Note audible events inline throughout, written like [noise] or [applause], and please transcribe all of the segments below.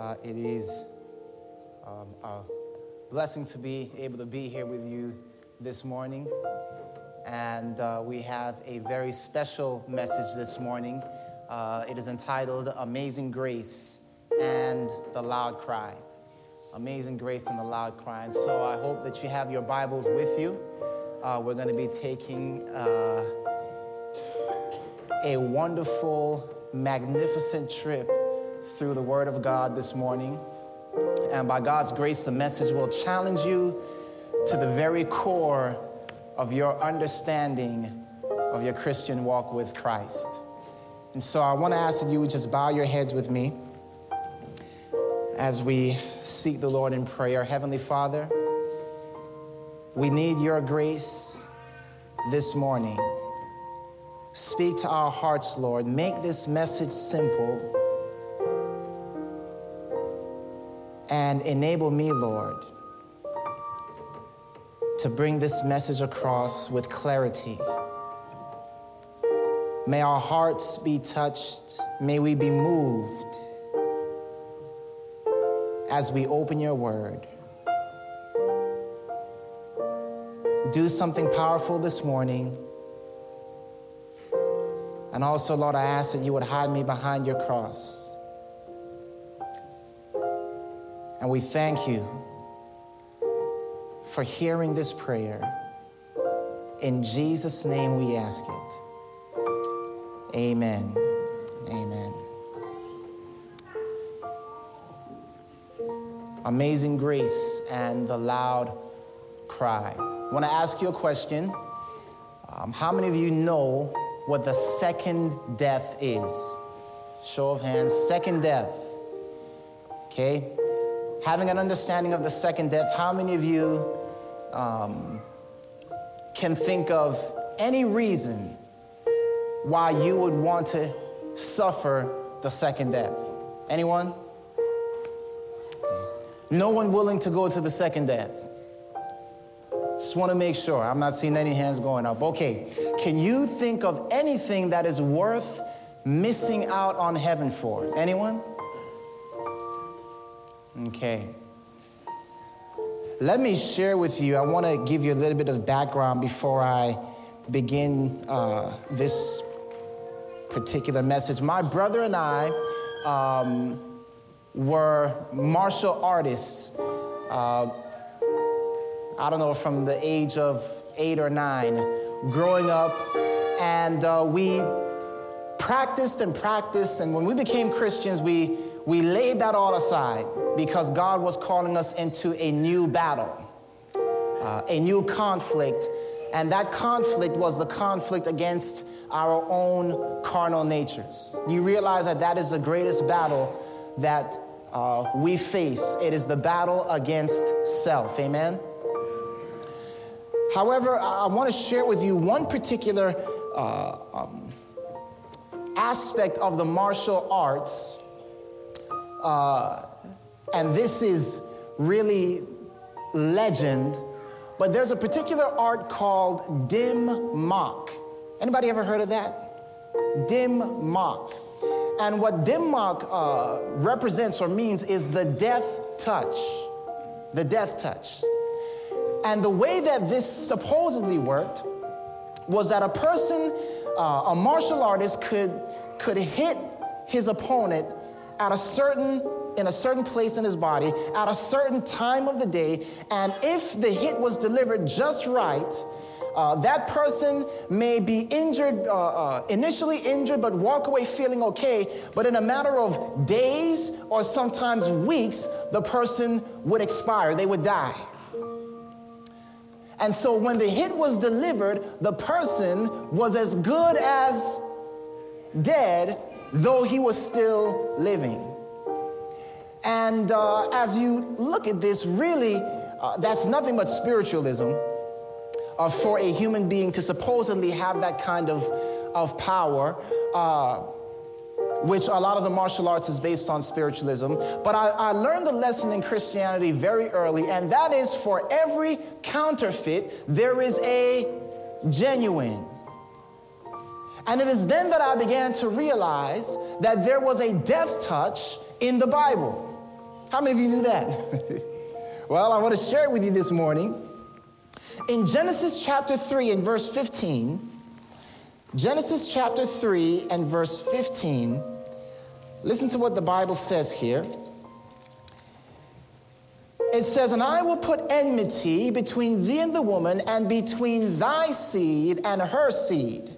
Uh, it is um, a blessing to be able to be here with you this morning. And uh, we have a very special message this morning. Uh, it is entitled Amazing Grace and the Loud Cry. Amazing Grace and the Loud Cry. And so I hope that you have your Bibles with you. Uh, we're going to be taking uh, a wonderful, magnificent trip through the Word of God this morning. And by God's grace, the message will challenge you to the very core of your understanding of your Christian walk with Christ. And so I want to ask that you would just bow your heads with me as we seek the Lord in prayer. Heavenly Father, we need your grace this morning. Speak to our hearts, Lord. Make this message simple and enable me, Lord, to bring this message across with clarity. May our hearts be touched. May we be moved as we open your word. Do something powerful this morning. And also, Lord, I ask that you would hide me behind your cross. And we thank you for hearing this prayer. In Jesus' name we ask it. Amen. Amen. Amazing grace and the loud cry. I want to ask you a question. Um, how many of you know what the second death is? Show of hands. Second death. Okay? Having an understanding of the second death, how many of you um, can think of any reason why you would want to suffer the second death? Anyone? No one willing to go to the second death. Just want to make sure. I'm not seeing any hands going up. Okay. Can you think of anything that is worth missing out on heaven for? Anyone? Okay. Let me share with you, I want to give you a little bit of background before I begin uh, this particular message. My brother and I um, were martial artists. Uh, I don't know, from the age of eight or nine, growing up. And uh, we practiced and practiced. And when we became Christians, we, we laid that all aside because God was calling us into a new battle, uh, a new conflict. And that conflict was the conflict against our own carnal natures. You realize that that is the greatest battle that uh, we face. It is the battle against self. Amen? However, I want to share with you one particular uh, um, aspect of the martial arts. Uh, and this is really legend, but there's a particular art called dim mak. Anybody ever heard of that? Dim mak. And what dim mak uh, represents or means is the death touch. The death touch. And the way that this supposedly worked was that a person, uh, a martial artist, could, could hit his opponent at a certain in a certain place in his body at a certain time of the day, and if the hit was delivered just right, uh, that person may be injured, uh, uh, initially injured, but walk away feeling okay. But in a matter of days or sometimes weeks, the person would expire, they would die. And so when the hit was delivered, the person was as good as dead, though he was still living. And uh, as you look at this, really, uh, that's nothing but spiritualism uh, for a human being to supposedly have that kind of, of power, uh, which a lot of the martial arts is based on spiritualism. But I, I learned the lesson in Christianity very early, and that is for every counterfeit, there is a genuine. And it is then that I began to realize that there was a death touch in the Bible. How many of you knew that? [laughs] well, I want to share it with you this morning. In Genesis chapter 3 and verse 15, Genesis chapter 3 and verse 15, listen to what the Bible says here. It says, And I will put enmity between thee and the woman, and between thy seed and her seed.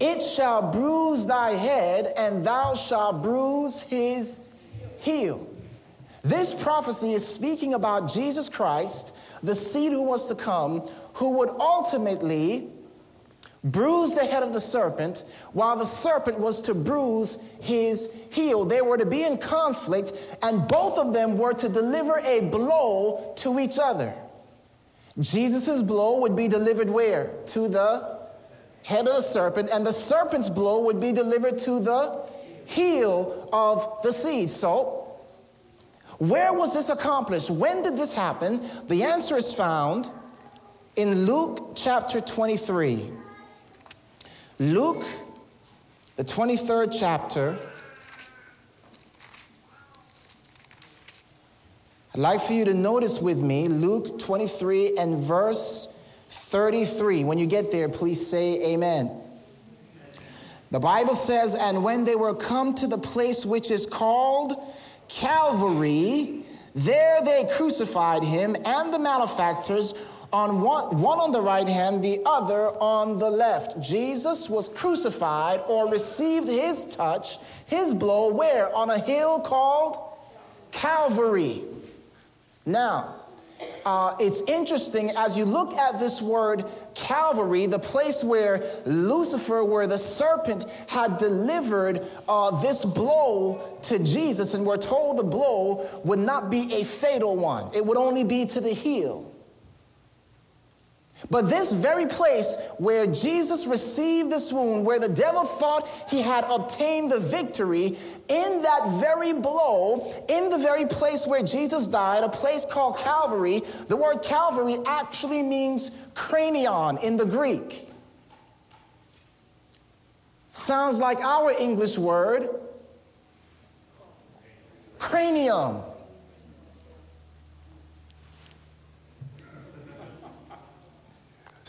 It shall bruise thy head, and thou shalt bruise his heel. This prophecy is speaking about Jesus Christ, the seed who was to come, who would ultimately bruise the head of the serpent, while the serpent was to bruise his heel. They were to be in conflict, and both of them were to deliver a blow to each other. Jesus' blow would be delivered where? To the head of the serpent, and the serpent's blow would be delivered to the heel of the seed. So, where was this accomplished? When did this happen? The answer is found in Luke chapter 23. Luke, the 23rd chapter. I'd like for you to notice with me Luke 23 and verse 33. When you get there, please say amen. The Bible says, And when they were come to the place which is called Calvary, there they crucified him and the malefactors on one, one on the right hand, the other on the left. Jesus was crucified or received his touch, his blow, where? On a hill called Calvary. Now, uh, it's interesting as you look at this word Calvary, the place where Lucifer, where the serpent had delivered uh, this blow to Jesus, and we're told the blow would not be a fatal one, it would only be to the heel. But this very place where Jesus received this wound, where the devil thought he had obtained the victory, in that very blow, in the very place where Jesus died, a place called Calvary, the word Calvary actually means cranion in the Greek. Sounds like our English word, cranium.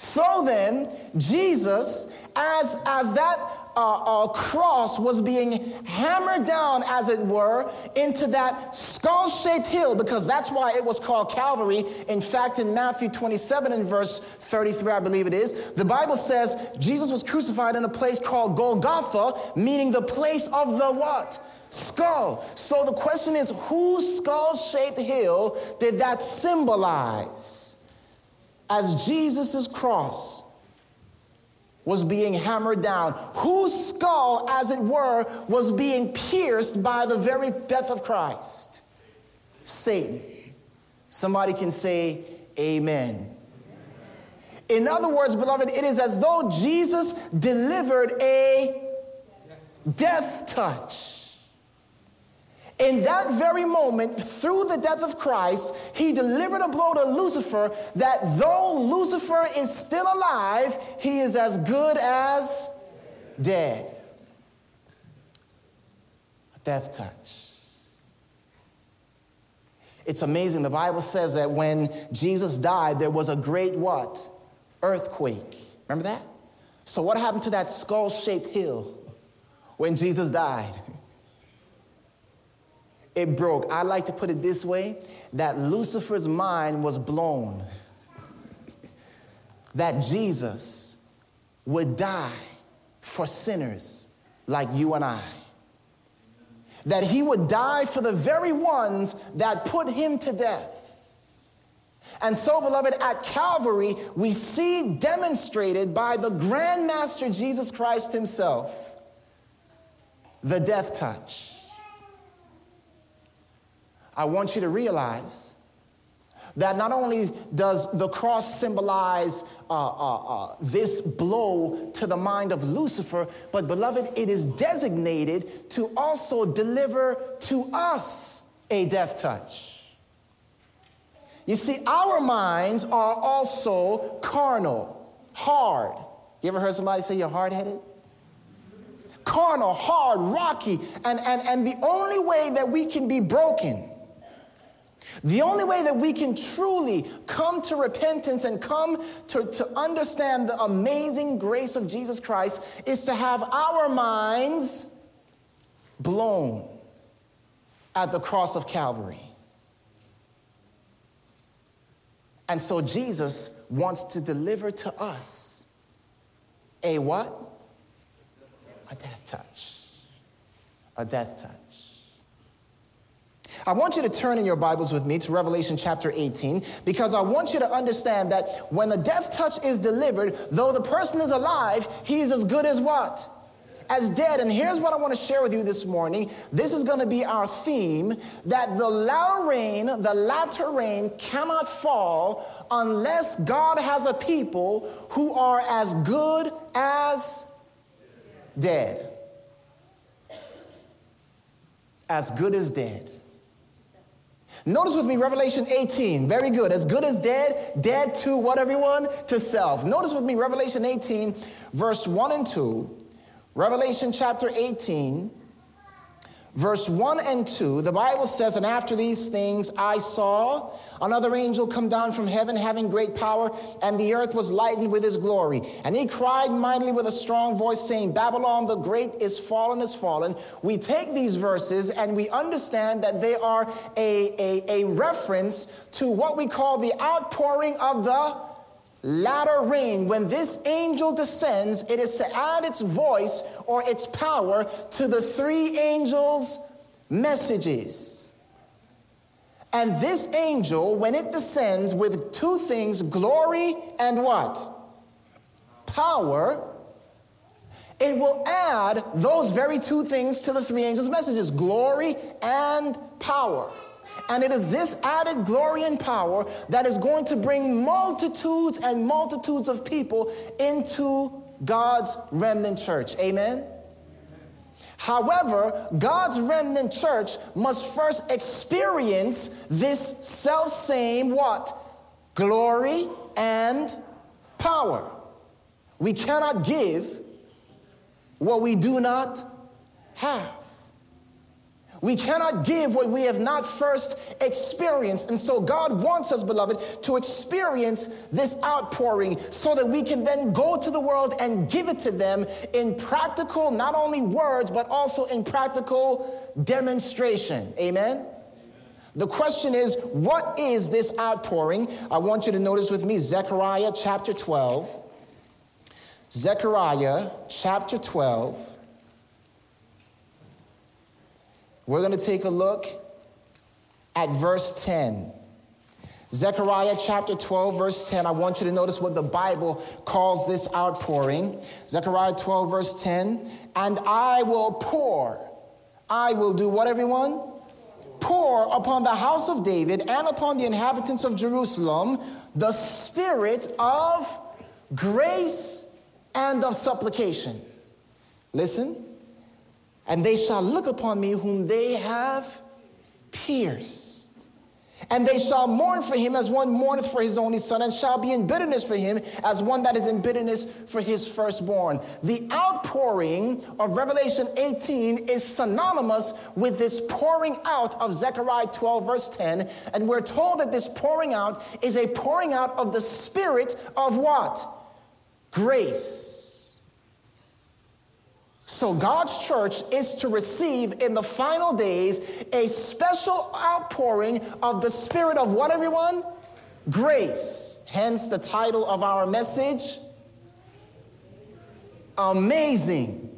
So then, Jesus, as, as that uh, uh, cross was being hammered down, as it were, into that skull shaped hill, because that's why it was called Calvary. In fact, in Matthew 27 and verse 33, I believe it is, the Bible says Jesus was crucified in a place called Golgotha, meaning the place of the what? Skull. So the question is, whose skull shaped hill did that symbolize? As Jesus' cross was being hammered down, whose skull, as it were, was being pierced by the very death of Christ? Satan. Somebody can say, Amen. In other words, beloved, it is as though Jesus delivered a death touch. In that very moment, through the death of Christ, he delivered a blow to Lucifer that though Lucifer is still alive, he is as good as dead. A death touch. It's amazing. The Bible says that when Jesus died, there was a great what? Earthquake. Remember that? So, what happened to that skull shaped hill when Jesus died? [laughs] it broke. I like to put it this way that Lucifer's mind was blown. that Jesus would die for sinners like you and I. That he would die for the very ones that put him to death. And so, beloved, at Calvary, we see demonstrated by the Grand Master Jesus Christ himself the death touch I want you to realize that not only does the cross symbolize uh, uh, uh, this blow to the mind of Lucifer, but beloved, it is designated to also deliver to us a death touch. You see, our minds are also carnal, hard. You ever heard somebody say you're hard headed? Carnal, hard, rocky, and, and, and the only way that we can be broken The only way that we can truly come to repentance and come to, to understand the amazing grace of Jesus Christ is to have our minds blown at the cross of Calvary. And so Jesus wants to deliver to us a what? A death touch. A death touch. I want you to turn in your Bibles with me to Revelation chapter 18 because I want you to understand that when the death touch is delivered, though the person is alive, he's as good as what? As dead. And here's what I want to share with you this morning. This is going to be our theme that the latter rain, the latter rain cannot fall unless God has a people who are as good as dead. As good as dead. Notice with me Revelation 18. Very good. As good as dead, dead to what, everyone? To self. Notice with me Revelation 18, verse 1 and 2. Revelation chapter 18, verse 1 and 2, the Bible says, And after these things I saw another angel come down from heaven, having great power, and the earth was lightened with his glory. And he cried mightily with a strong voice, saying, Babylon the great is fallen, is fallen. We take these verses and we understand that they are a, a, a reference to what we call the outpouring of the latter rain, when this angel descends, it is to add its voice or its power to the three angels' messages. And this angel, when it descends with two things, glory and what? Power, it will add those very two things to the three angels' messages glory and power. And it is this added glory and power that is going to bring multitudes and multitudes of people into God's remnant church. Amen? However, God's remnant church must first experience this self same what? Glory and power. We cannot give what we do not have. We cannot give what we have not first experienced. And so God wants us, beloved, to experience this outpouring so that we can then go to the world and give it to them in practical, not only words, but also in practical demonstration. Amen? The question is, what is this outpouring? I want you to notice with me Zechariah chapter 12. Zechariah chapter 12 We're going to take a look at verse 10. Zechariah chapter 12, verse 10. I want you to notice what the Bible calls this outpouring. Zechariah 12, verse 10. And I will pour. I will do what, everyone? Pour upon the house of David and upon the inhabitants of Jerusalem the spirit of grace and of supplication. Listen and they shall look upon me whom they have pierced. And they shall mourn for him as one mourneth for his only son, and shall be in bitterness for him as one that is in bitterness for his firstborn. The outpouring of Revelation 18 is synonymous with this pouring out of Zechariah 12, verse 10. And we're told that this pouring out is a pouring out of the spirit of what? Grace. So, God's church is to receive in the final days a special outpouring of the Spirit of what, everyone? Grace. Hence the title of our message Amazing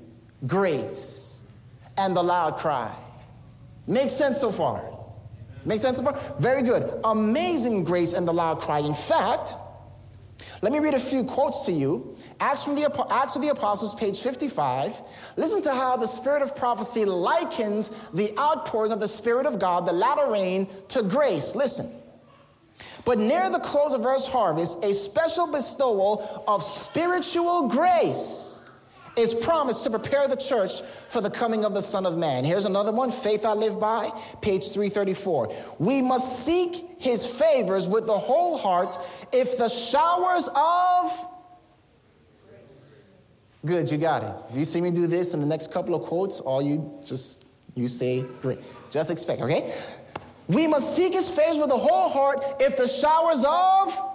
Grace and the Loud Cry. Makes sense so far? Makes sense so far? Very good. Amazing grace and the loud cry. In fact, let me read a few quotes to you. Acts, from the, Acts of the Apostles, page 55. Listen to how the spirit of prophecy likens the outpouring of the Spirit of God, the latter rain, to grace. Listen. But near the close of earth's harvest, a special bestowal of spiritual grace is promised to prepare the church for the coming of the Son of Man. Here's another one Faith I Live By, page 334. We must seek his favors with the whole heart if the showers of Good, you got it. If you see me do this in the next couple of quotes, all you just you say great. Just expect, okay? We must seek his face with the whole heart if the showers of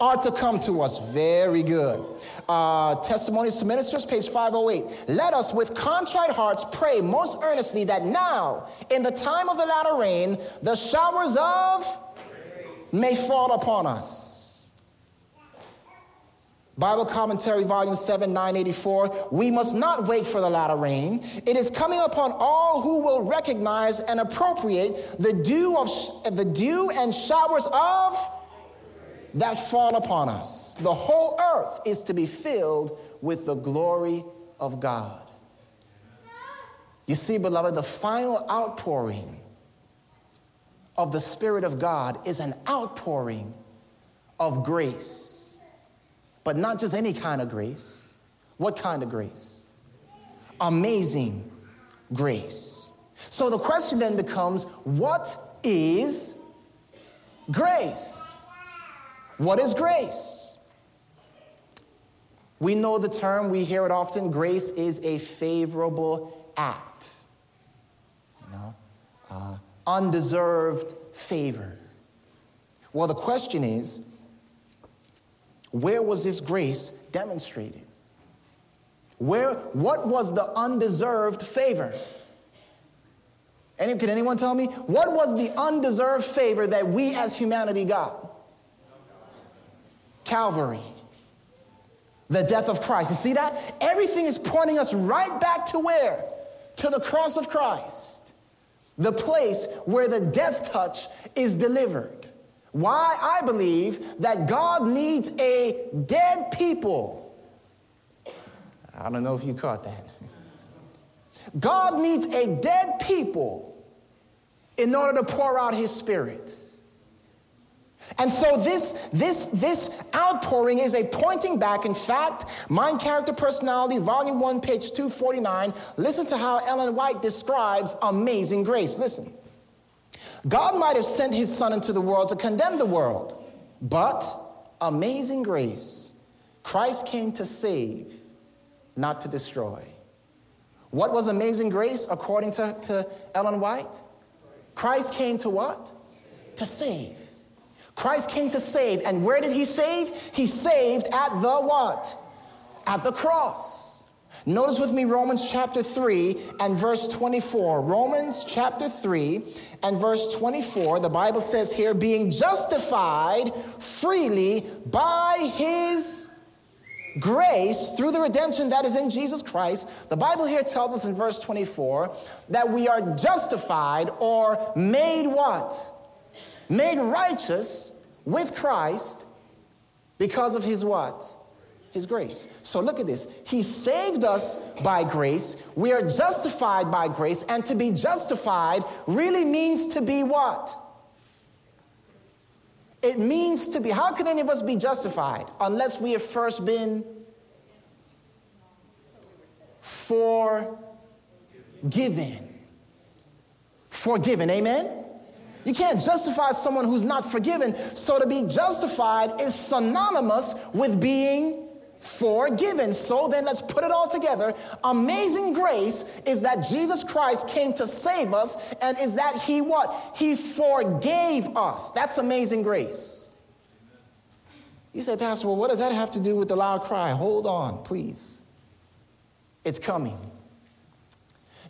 are to come to us. Very good. Uh, Testimonies to Ministers, page 508. Let us with contrite hearts pray most earnestly that now, in the time of the latter rain, the showers of may fall upon us. Bible Commentary, Volume 7, 984. We must not wait for the latter rain. It is coming upon all who will recognize and appropriate the dew of the dew and showers of that fall upon us. The whole earth is to be filled with the glory of God. You see, beloved, the final outpouring of the Spirit of God is an outpouring of grace. But not just any kind of grace. What kind of grace? Amazing grace. So the question then becomes what is grace? What is grace? We know the term, we hear it often grace is a favorable act. You know, uh, undeserved favor. Well, the question is where was this grace demonstrated? Where, what was the undeserved favor? Any, can anyone tell me? What was the undeserved favor that we as humanity got? Calvary, the death of Christ. You see that? Everything is pointing us right back to where? To the cross of Christ, the place where the death touch is delivered. Why I believe that God needs a dead people. I don't know if you caught that. God needs a dead people in order to pour out his spirit. And so this, this, this outpouring is a pointing back. In fact, Mind, Character, Personality, Volume 1, page 249. Listen to how Ellen White describes amazing grace. Listen. God might have sent his son into the world to condemn the world, but amazing grace. Christ came to save, not to destroy. What was amazing grace according to, to Ellen White? Christ came to what? To save. Christ came to save. And where did he save? He saved at the what? At the cross. Notice with me Romans chapter 3 and verse 24. Romans chapter 3 and verse 24. The Bible says here, being justified freely by his grace through the redemption that is in Jesus Christ. The Bible here tells us in verse 24 that we are justified or made what? made righteous with Christ because of his what? His grace. So look at this. He saved us by grace. We are justified by grace. And to be justified really means to be what? It means to be. How can any of us be justified unless we have first been forgiven? Forgiven. Amen? You can't justify someone who's not forgiven. So to be justified is synonymous with being forgiven. So then let's put it all together. Amazing grace is that Jesus Christ came to save us and is that he what? He forgave us. That's amazing grace. You say, Pastor, well, what does that have to do with the loud cry? Hold on, please. It's coming.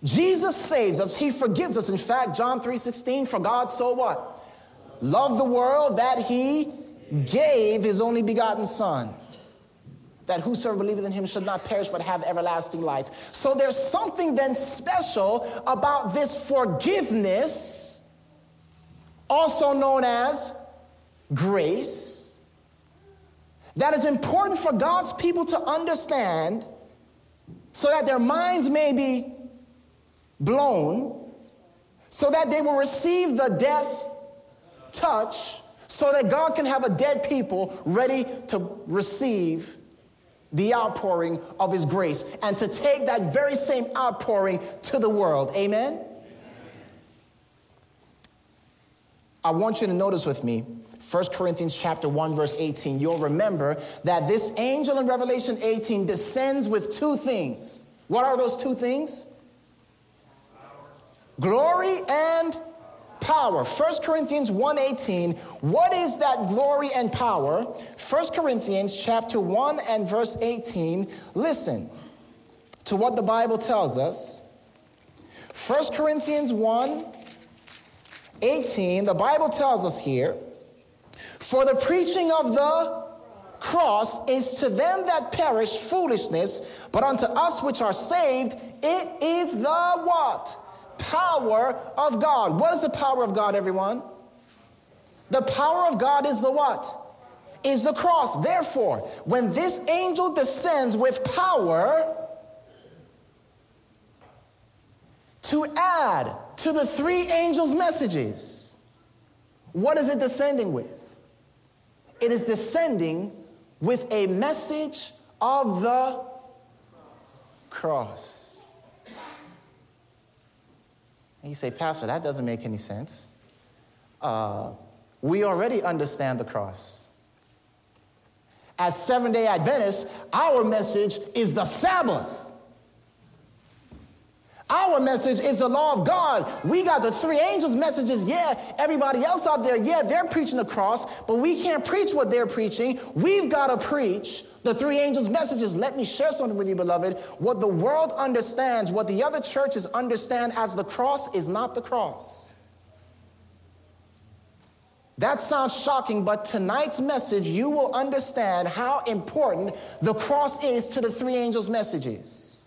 Jesus saves us. He forgives us. In fact, John 3:16, for God so what? Loved the world that he gave his only begotten son. That whosoever believeth in him should not perish but have everlasting life. So there's something then special about this forgiveness, also known as grace, that is important for God's people to understand so that their minds may be blown so that they will receive the death touch so that God can have a dead people ready to receive the outpouring of his grace and to take that very same outpouring to the world. Amen? I want you to notice with me 1 Corinthians chapter 1 verse 18. You'll remember that this angel in Revelation 18 descends with two things. What are those two things? glory and power. power. 1 Corinthians 1:18. What is that glory and power? 1 Corinthians chapter 1 and verse 18. Listen to what the Bible tells us. 1 Corinthians 1 18, the Bible tells us here, for the preaching of the cross is to them that perish foolishness, but unto us which are saved, it is the what? Power of God. What is the power of God, everyone? The power of God is the what? Is the cross. Therefore, when this angel descends with power to add to the three angels' messages, what is it descending with? It is descending with a message of the cross. And you say, Pastor, that doesn't make any sense. Uh, we already understand the cross. As Seventh day Adventists, our message is the Sabbath. Our message is the law of God. We got the three angels' messages. Yeah, everybody else out there, yeah, they're preaching the cross, but we can't preach what they're preaching. We've got to preach the three angels' messages. Let me share something with you, beloved. What the world understands, what the other churches understand as the cross is not the cross. That sounds shocking, but tonight's message, you will understand how important the cross is to the three angels' messages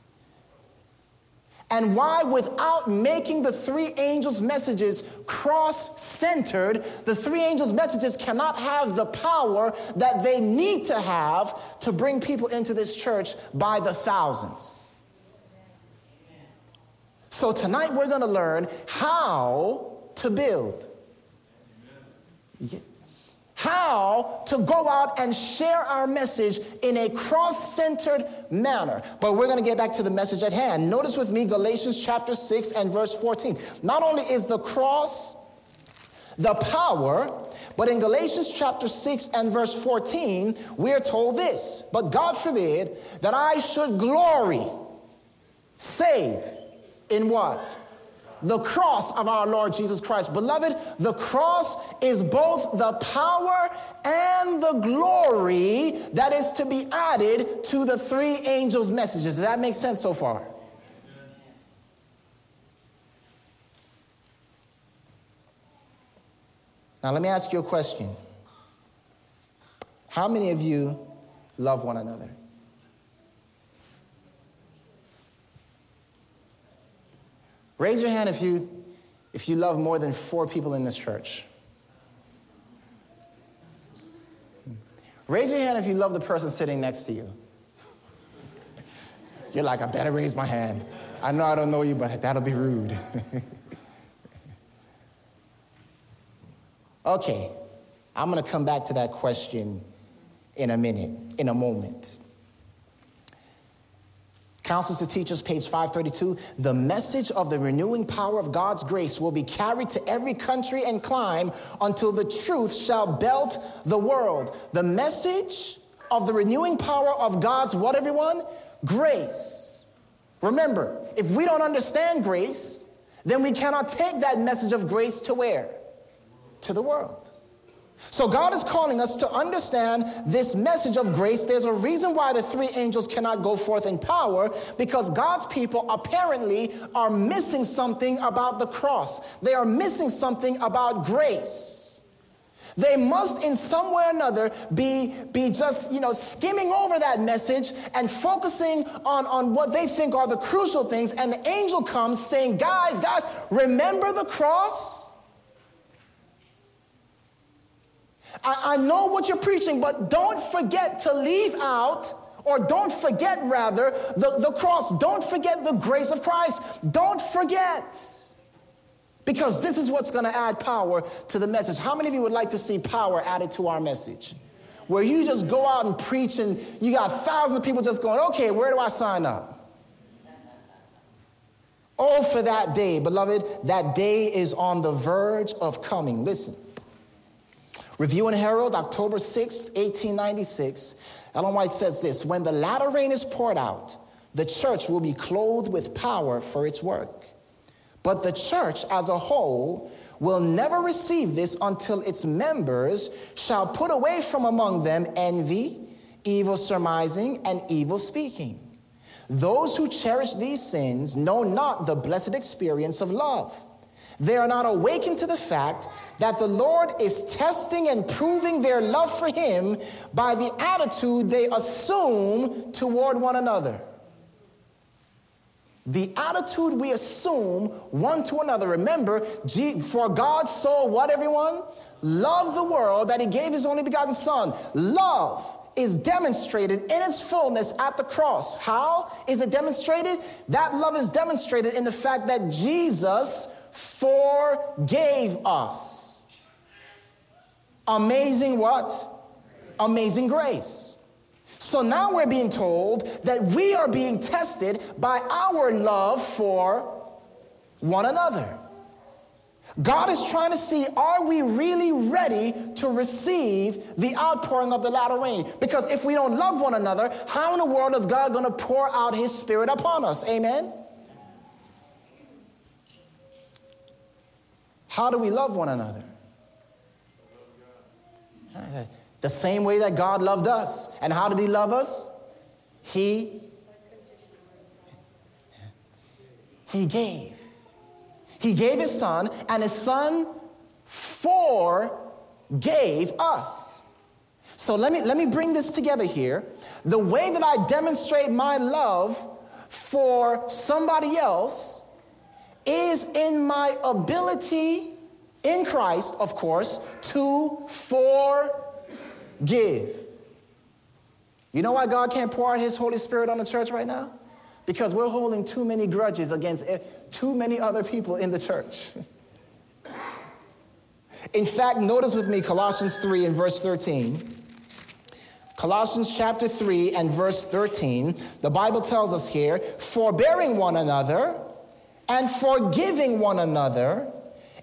and why, without making the three angels' messages cross centered, the three angels' messages cannot have the power that they need to have to bring people into this church by the thousands. So, tonight we're going to learn how to build how to go out and share our message in a cross centered manner. But we're going to get back to the message at hand. Notice with me Galatians chapter 6 and verse 14. Not only is the cross the power, but in Galatians chapter 6 and verse 14, we're told this But God forbid that I should glory, save in what? The cross of our Lord Jesus Christ. Beloved, the cross is both the power and the glory that is to be added to the three angels' messages. Does that make sense so far? Now, let me ask you a question. How many of you love one another? Raise your hand if you, if you love more than four people in this church. Raise your hand if you love the person sitting next to you. You're like, I better raise my hand. I know I don't know you, but that'll be rude. [laughs] okay, I'm gonna come back to that question in a minute, in a moment. Counsels to Teachers, page 532. The message of the renewing power of God's grace will be carried to every country and clime until the truth shall belt the world. The message of the renewing power of God's what, everyone? Grace. Remember, if we don't understand grace, then we cannot take that message of grace to where? To the world. So God is calling us to understand this message of grace. There's a reason why the three angels cannot go forth in power because God's people apparently are missing something about the cross. They are missing something about grace. They must in some way or another be, be just, you know, skimming over that message and focusing on, on what they think are the crucial things. And the angel comes saying, guys, guys, remember the cross? I, I know what you're preaching, but don't forget to leave out or don't forget rather the, the cross. Don't forget the grace of Christ. Don't forget. Because this is what's going to add power to the message. How many of you would like to see power added to our message? Where you just go out and preach and you got thousands of people just going, okay, where do I sign up? Oh, for that day, beloved, that day is on the verge of coming. Listen. Review and Herald, October 6, 1896. Ellen White says this When the latter rain is poured out, the church will be clothed with power for its work. But the church as a whole will never receive this until its members shall put away from among them envy, evil surmising, and evil speaking. Those who cherish these sins know not the blessed experience of love. They are not awakened to the fact that the Lord is testing and proving their love for Him by the attitude they assume toward one another. The attitude we assume one to another. Remember, for God so what everyone? Loved the world that he gave his only begotten son. Love is demonstrated in its fullness at the cross. How is it demonstrated? That love is demonstrated in the fact that Jesus forgave us. Amazing what? Amazing grace. So now we're being told that we are being tested by our love for one another. God is trying to see are we really ready to receive the outpouring of the latter rain? Because if we don't love one another, how in the world is God going to pour out his spirit upon us? Amen? How do we love one another? The same way that God loved us. And how did He love us? He He gave. He gave His Son, and His Son forgave us. So let me, let me bring this together here. The way that I demonstrate my love for somebody else is in my ability in Christ, of course, to forgive. You know why God can't pour out His Holy Spirit on the church right now? Because we're holding too many grudges against too many other people in the church. [laughs] In fact, notice with me Colossians 3 and verse 13. Colossians chapter 3 and verse 13, the Bible tells us here, forbearing one another and forgiving one another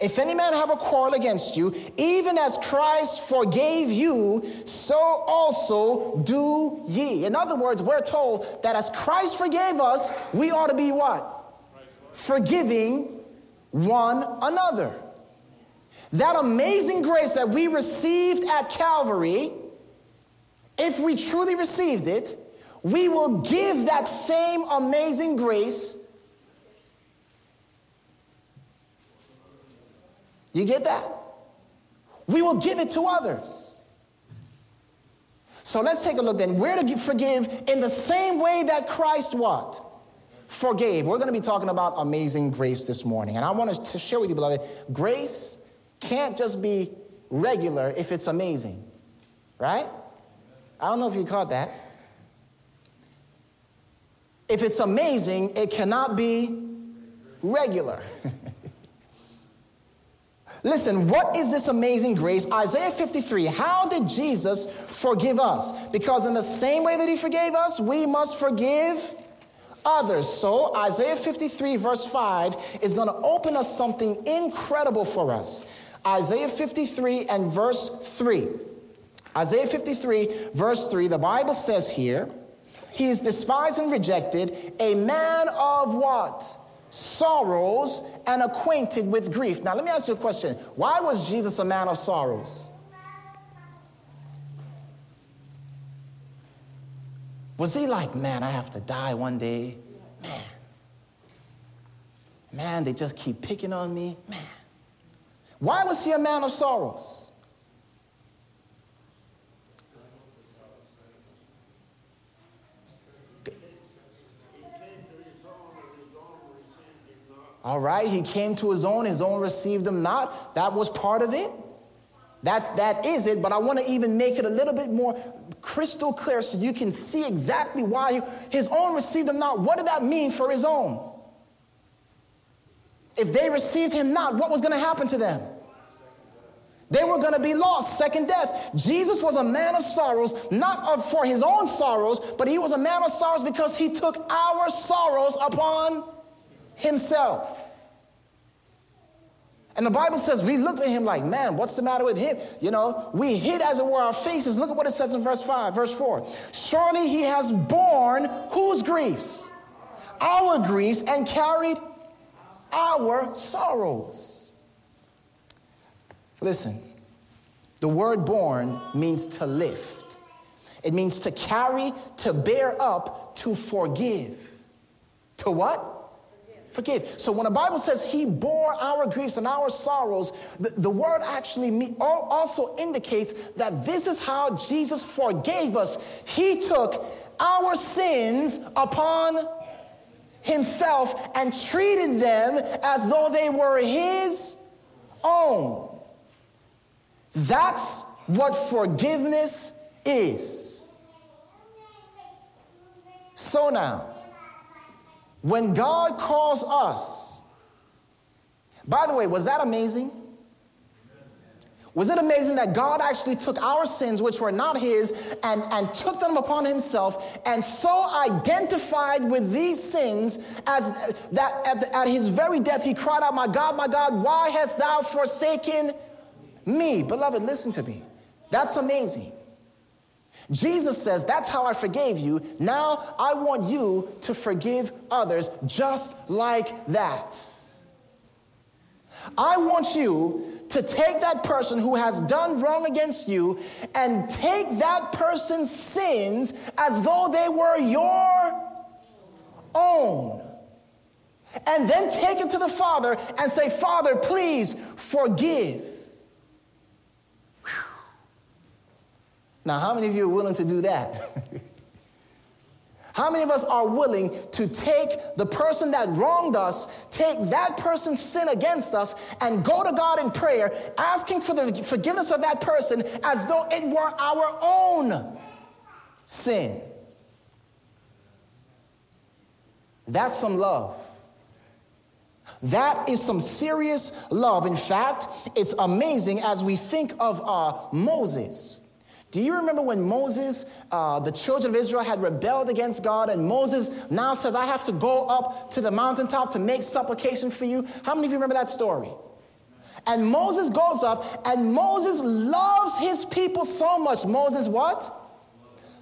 if any man have a quarrel against you, even as Christ forgave you, so also do ye. In other words, we're told that as Christ forgave us, we ought to be what? Forgiving one another. That amazing grace that we received at Calvary, if we truly received it, we will give that same amazing grace You get that? We will give it to others. So let's take a look then. Where to forgive in the same way that Christ what? Forgave. We're going to be talking about amazing grace this morning. And I want to share with you, beloved, grace can't just be regular if it's amazing. Right? I don't know if you caught that. If it's amazing, it cannot be regular. [laughs] Listen, what is this amazing grace? Isaiah 53. How did Jesus forgive us? Because in the same way that he forgave us, we must forgive others. So Isaiah 53, verse 5, is going to open us something incredible for us. Isaiah 53 and verse 3. Isaiah 53, verse 3, the Bible says here, He is despised and rejected, a man of what? Sorrows and acquainted with grief. Now, let me ask you a question. Why was Jesus a man of sorrows? Was he like, man, I have to die one day? Man. Man, they just keep picking on me? Man. Why was he a man of sorrows? All right, he came to his own, his own received him not. That was part of it. That, that is it, but I want to even make it a little bit more crystal clear so you can see exactly why his own received him not. What did that mean for his own? If they received him not, what was going to happen to them? They were going to be lost, second death. Jesus was a man of sorrows, not for his own sorrows, but he was a man of sorrows because he took our sorrows upon himself. And the Bible says we looked at him like, man, what's the matter with him? You know, we hid as it were our faces. Look at what it says in verse 5, verse 4. Surely he has borne whose griefs? Our griefs and carried our sorrows. Listen, the word borne means to lift, it means to carry, to bear up, to forgive. To what? Forgive. So when the Bible says he bore our griefs and our sorrows, the, the word actually also indicates that this is how Jesus forgave us. He took our sins upon himself and treated them as though they were his own. That's what forgiveness is. So now, when God calls us, by the way, was that amazing? Was it amazing that God actually took our sins, which were not His, and, and took them upon Himself, and so identified with these sins as that at, the, at His very death He cried out, My God, my God, why hast thou forsaken me? Beloved, listen to me. That's amazing. Jesus says, That's how I forgave you. Now I want you to forgive others just like that. I want you to take that person who has done wrong against you and take that person's sins as though they were your own. And then take it to the Father and say, Father, please forgive. Now, how many of you are willing to do that? [laughs] How many of us are willing to take the person that wronged us, take that person's sin against us, and go to God in prayer, asking for the forgiveness of that person as though it were our own sin? That's some love. That is some serious love. In fact, it's amazing as we think of uh, Moses. Do you remember when Moses, uh, the children of Israel, had rebelled against God, and Moses now says, I have to go up to the mountaintop to make supplication for you? How many of you remember that story? And Moses goes up, and Moses loves his people so much. Moses, what?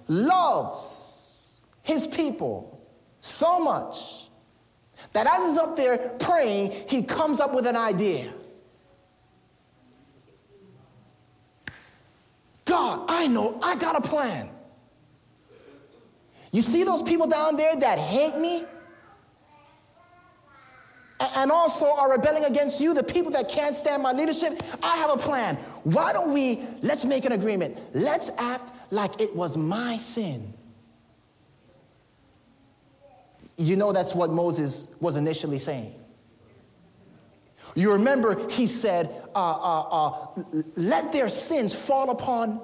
Loves his people so much that as he's up there praying, he comes up with an idea. God, I know, I got a plan. You see those people down there that hate me? And also are rebelling against you, the people that can't stand my leadership, I have a plan. Why don't we, let's make an agreement. Let's act like it was my sin. You know that's what Moses was initially saying. You remember he said, uh, uh, uh, let their sins fall upon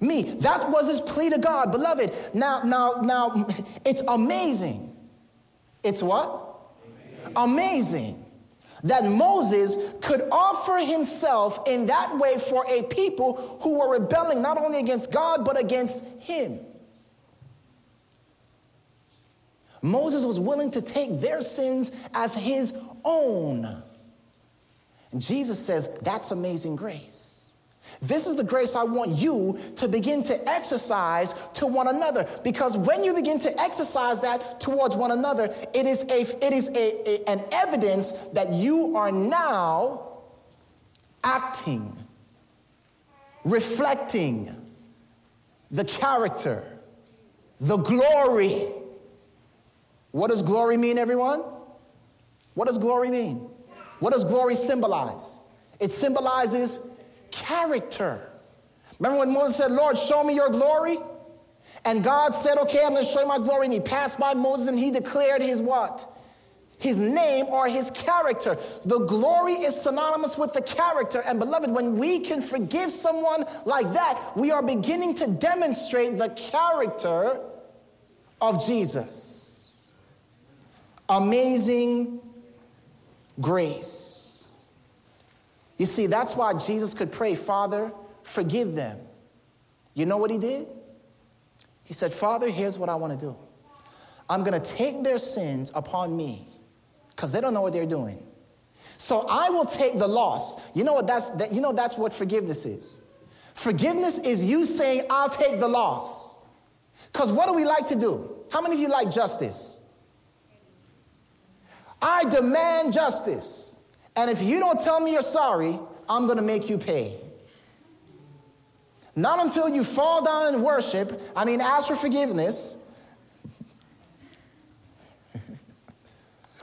me. That was his plea to God, beloved. Now, now, now, it's amazing. It's what? Amazing. amazing that Moses could offer himself in that way for a people who were rebelling not only against God, but against him. Moses was willing to take their sins as his own. Jesus says, That's amazing grace. This is the grace I want you to begin to exercise to one another. Because when you begin to exercise that towards one another, it is, a, it is a, a, an evidence that you are now acting, reflecting the character, the glory. What does glory mean, everyone? What does glory mean? What does glory symbolize? It symbolizes character. Remember when Moses said, Lord, show me your glory? And God said, Okay, I'm going to show you my glory. And he passed by Moses and he declared his what? His name or his character. The glory is synonymous with the character. And beloved, when we can forgive someone like that, we are beginning to demonstrate the character of Jesus. Amazing grace. You see, that's why Jesus could pray, Father, forgive them. You know what he did? He said, Father, here's what I want to do. I'm going to take their sins upon me because they don't know what they're doing. So I will take the loss. You know what that's that, you know that's what forgiveness is. Forgiveness is you saying, I'll take the loss. Because what do we like to do? How many of you like justice? I demand justice. And if you don't tell me you're sorry, I'm going to make you pay. Not until you fall down and worship, I mean, ask for forgiveness. [laughs]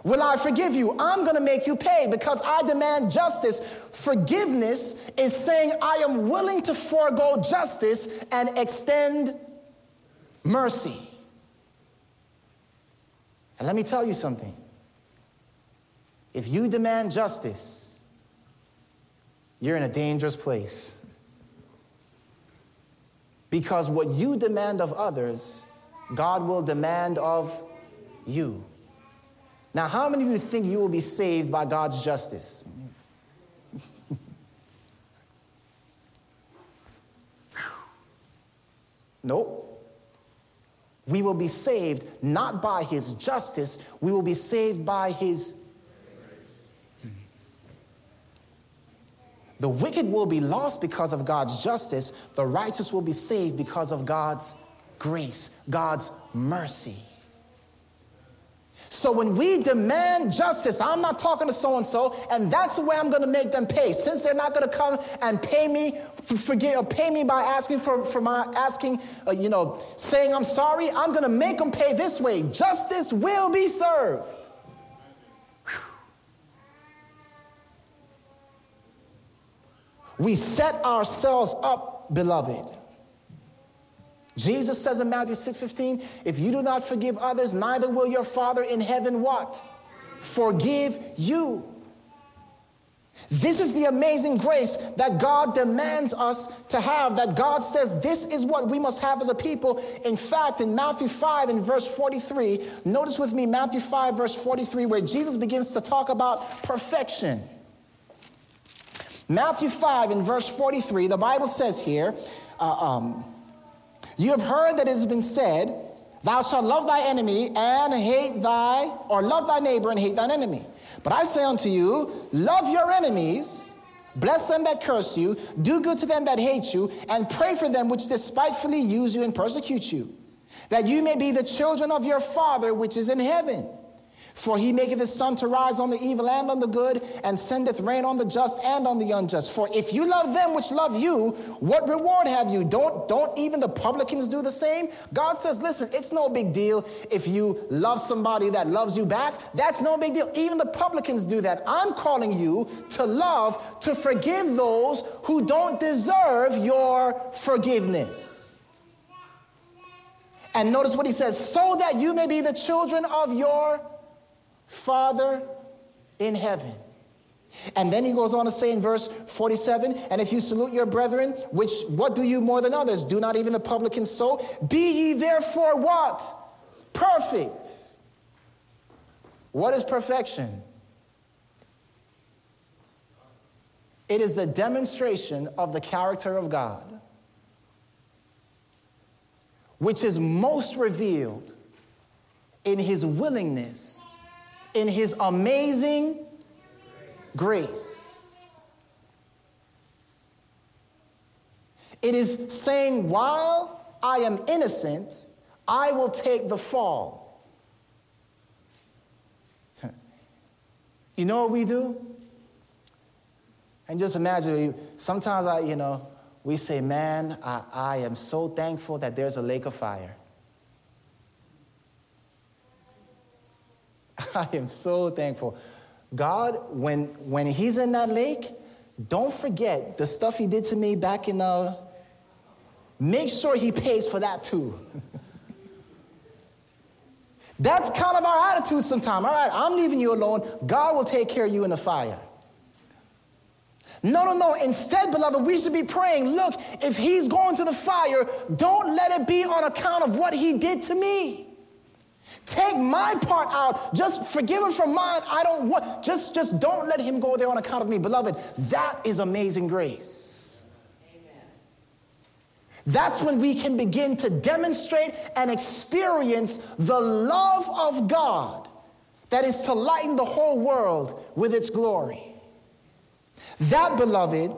Will I forgive you? I'm going to make you pay because I demand justice. Forgiveness is saying I am willing to forego justice and extend mercy. And let me tell you something. If you demand justice, you're in a dangerous place. Because what you demand of others, God will demand of you. Now, how many of you think you will be saved by God's justice? [laughs] nope. We will be saved not by his justice, we will be saved by his. The wicked will be lost because of God's justice, the righteous will be saved because of God's grace, God's mercy. So when we demand justice, I'm not talking to so and so, and that's the way I'm going to make them pay. Since they're not going to come and pay me, forget or pay me by asking for, for my asking, uh, you know, saying I'm sorry, I'm going to make them pay this way. Justice will be served. We set ourselves up, beloved Jesus says in Matthew 6:15, if you do not forgive others, neither will your Father in heaven what? Forgive you. This is the amazing grace that God demands us to have, that God says this is what we must have as a people. In fact, in Matthew 5 in verse 43, notice with me Matthew 5 verse 43 where Jesus begins to talk about perfection. Matthew 5 in verse 43, the Bible says here, uh, um, you have heard that it has been said, Thou shalt love thy enemy and hate thy, or love thy neighbor and hate thine enemy. But I say unto you, love your enemies, bless them that curse you, do good to them that hate you, and pray for them which despitefully use you and persecute you, that you may be the children of your Father which is in heaven. For he maketh his sun to rise on the evil and on the good, and sendeth rain on the just and on the unjust. For if you love them which love you, what reward have you? Don't, don't even the publicans do the same? God says, listen, it's no big deal if you love somebody that loves you back. That's no big deal. Even the publicans do that. I'm calling you to love, to forgive those who don't deserve your forgiveness. And notice what he says, so that you may be the children of your Father in heaven. And then he goes on to say in verse 47 And if you salute your brethren, which what do you more than others? Do not even the publicans so? Be ye therefore what? Perfect. What is perfection? It is the demonstration of the character of God, which is most revealed in his willingness in his amazing grace. It is saying, while I am innocent, I will take the fall. [laughs] You know what we do? And just imagine, sometimes I, you know, we say, man, I, I am so thankful that there's a lake of fire. [laughs] I am so thankful. God, when, when He's in that lake, don't forget the stuff He did to me back in the. Uh, make sure He pays for that too. [laughs] That's kind of our attitude sometimes. All right, I'm leaving you alone. God will take care of you in the fire. No, no, no. Instead, beloved, we should be praying look, if he's going to the fire, don't let it be on account of what he did to me. Take my part out. Just forgive him from mine. I don't want, just, just don't let him go there on account of me. Beloved, that is amazing grace. Amen. That's when we can begin to demonstrate and experience the love of God that is to lighten the whole world with its glory. That, beloved,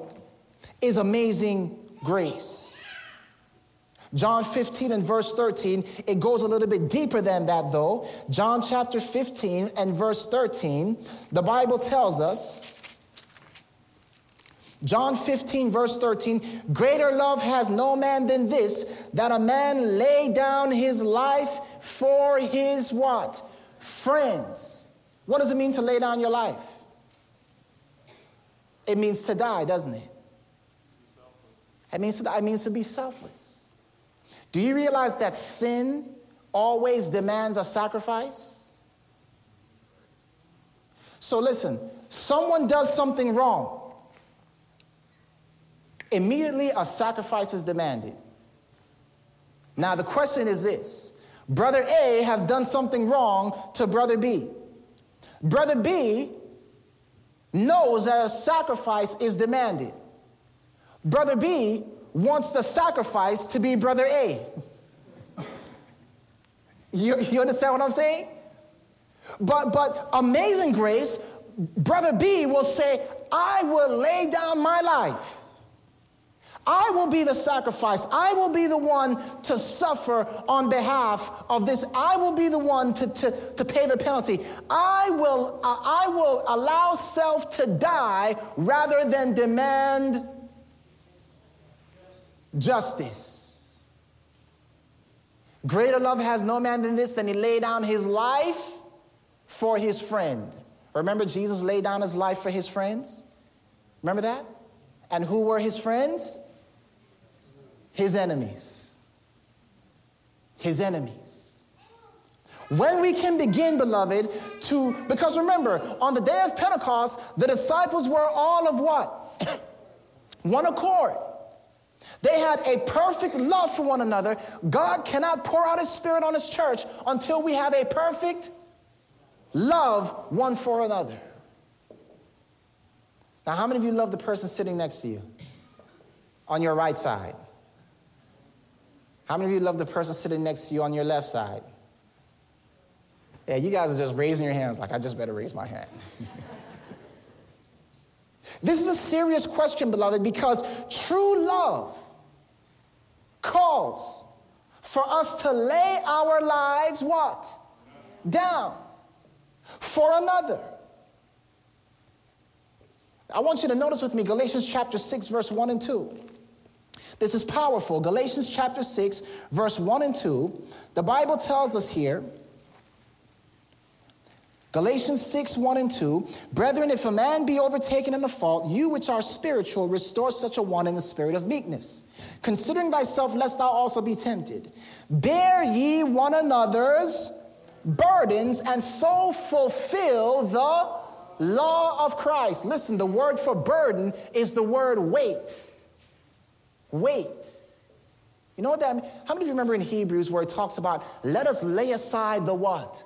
is amazing grace. John 15 and verse 13, it goes a little bit deeper than that though. John chapter 15 and verse 13, the Bible tells us, John 15, verse 13, greater love has no man than this, that a man lay down his life for his what? Friends. What does it mean to lay down your life? It means to die, doesn't it? It means to, die. it means to be selfless. Do you realize that sin always demands a sacrifice? So listen, someone does something wrong. Immediately, a sacrifice is demanded. Now, the question is this Brother A has done something wrong to Brother B. Brother B knows that a sacrifice is demanded. Brother B wants the sacrifice to be Brother A. You, you understand what I'm saying? But, but amazing grace, Brother B will say, I will lay down my life. I will be the sacrifice. I will be the one to suffer on behalf of this. I will be the one to, to, to pay the penalty. I will, uh, I will allow self to die rather than demand justice. Greater love has no man than this, than he laid down his life for his friend. Remember, Jesus laid down his life for his friends? Remember that? And who were his friends? His enemies. His enemies. When we can begin, beloved, to, because remember, on the day of Pentecost, the disciples were all of what? [coughs] One accord. They had a perfect love for one another. God cannot pour out his spirit on his church until we have a perfect love one for another. Now, how many of you love the person sitting next to you on your right side? How many of you love the person sitting next to you on your left side? Yeah, you guys are just raising your hands like I just better raise my hand. [laughs] this is a serious question, beloved, because true love calls for us to lay our lives what? Down for another. I want you to notice with me Galatians chapter 6, verse 1 and 2. This is powerful. Galatians chapter 6, verse 1 and 2. The Bible tells us here Galatians 6, 1 and 2. Brethren, if a man be overtaken in a fault, you which are spiritual, restore such a one in the spirit of meekness, considering thyself, lest thou also be tempted. Bear ye one another's burdens, and so fulfill the law of Christ. Listen, the word for burden is the word weight. Weight. You know what that means? How many of you remember in Hebrews where it talks about, let us lay aside the what?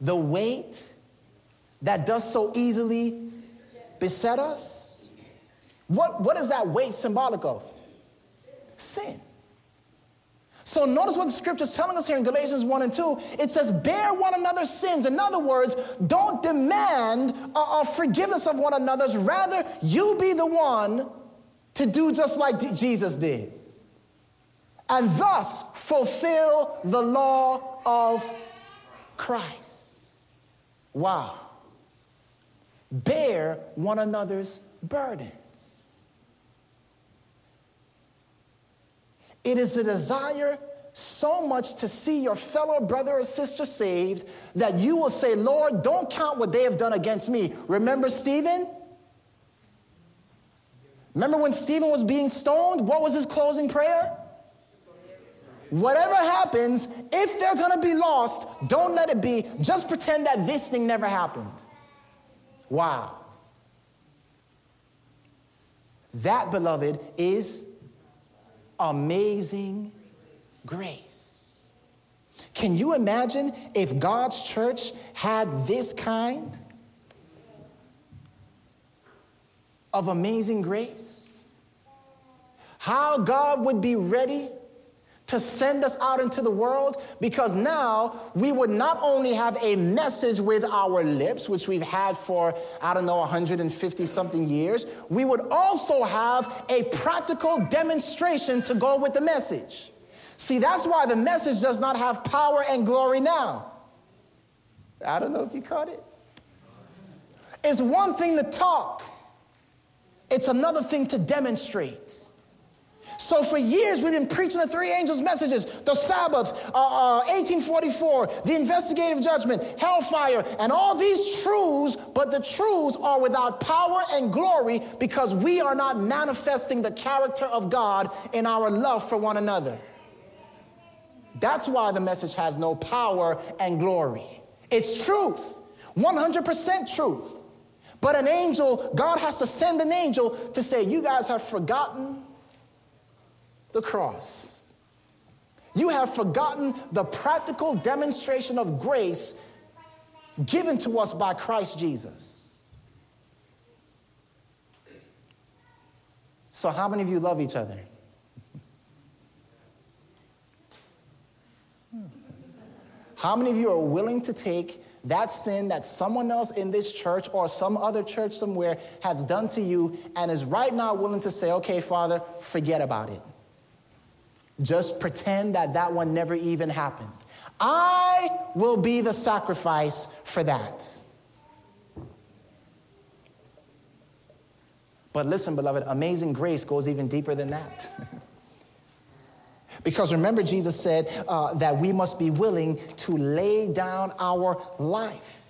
The weight that does so easily beset us? What, what is that weight symbolic of? Sin. So notice what the scripture is telling us here in Galatians 1 and 2. It says, bear one another's sins. In other words, don't demand a, forgiveness of one another's. Rather, you be the one to do just like Jesus did. And thus fulfill the law of Christ. Wow. Bear one another's burdens. It is a desire so much to see your fellow brother or sister saved that you will say, Lord, don't count what they have done against me. Remember Stephen? Remember when Stephen was being stoned? What was his closing prayer? Whatever happens, if they're to be lost, don't let it be. Just pretend that this thing never happened. Wow. That, beloved, is amazing grace. Can you imagine if God's church had this kind of amazing grace? How God would be ready to send us out into the world because now we would not only have a message with our lips, which we've had for, I don't know, 150 something years, we would also have a practical demonstration to go with the message. See, that's why the message does not have power and glory now. I don't know if you caught it. It's one thing to talk, it's another thing to demonstrate. So for years we've been preaching the three angels' messages: the Sabbath, uh, uh, 1844, the investigative judgment, hellfire, and all these truths. But the truths are without power and glory because we are not manifesting the character of God in our love for one another. That's why the message has no power and glory. It's truth, 100% truth. But an angel, God has to send an angel to say, You guys have forgotten the cross. You have forgotten the practical demonstration of grace given to us by Christ Jesus. So, how many of you love each other? How many of you are willing to take that sin that someone else in this church or some other church somewhere has done to you and is right now willing to say, okay, Father, forget about it? Just pretend that that one never even happened. I will be the sacrifice for that. But listen, beloved, amazing grace goes even deeper than that. [laughs] because remember, Jesus said uh, that we must be willing to lay down our life.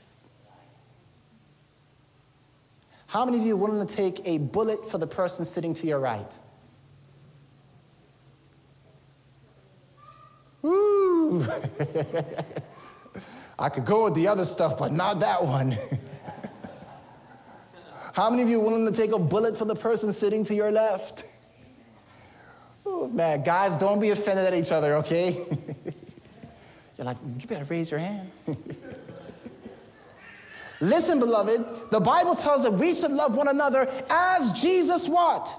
How many of you are willing to take a bullet for the person sitting to your right? Woo! [laughs] I could go with the other stuff, but not that one. [laughs] How many of you willing to take a bullet for the person sitting to your left? Oh, man, guys, don't be offended at each other, okay? [laughs] You're like, you better raise your hand. Listen, beloved, the Bible tells that we should love one another as Jesus what?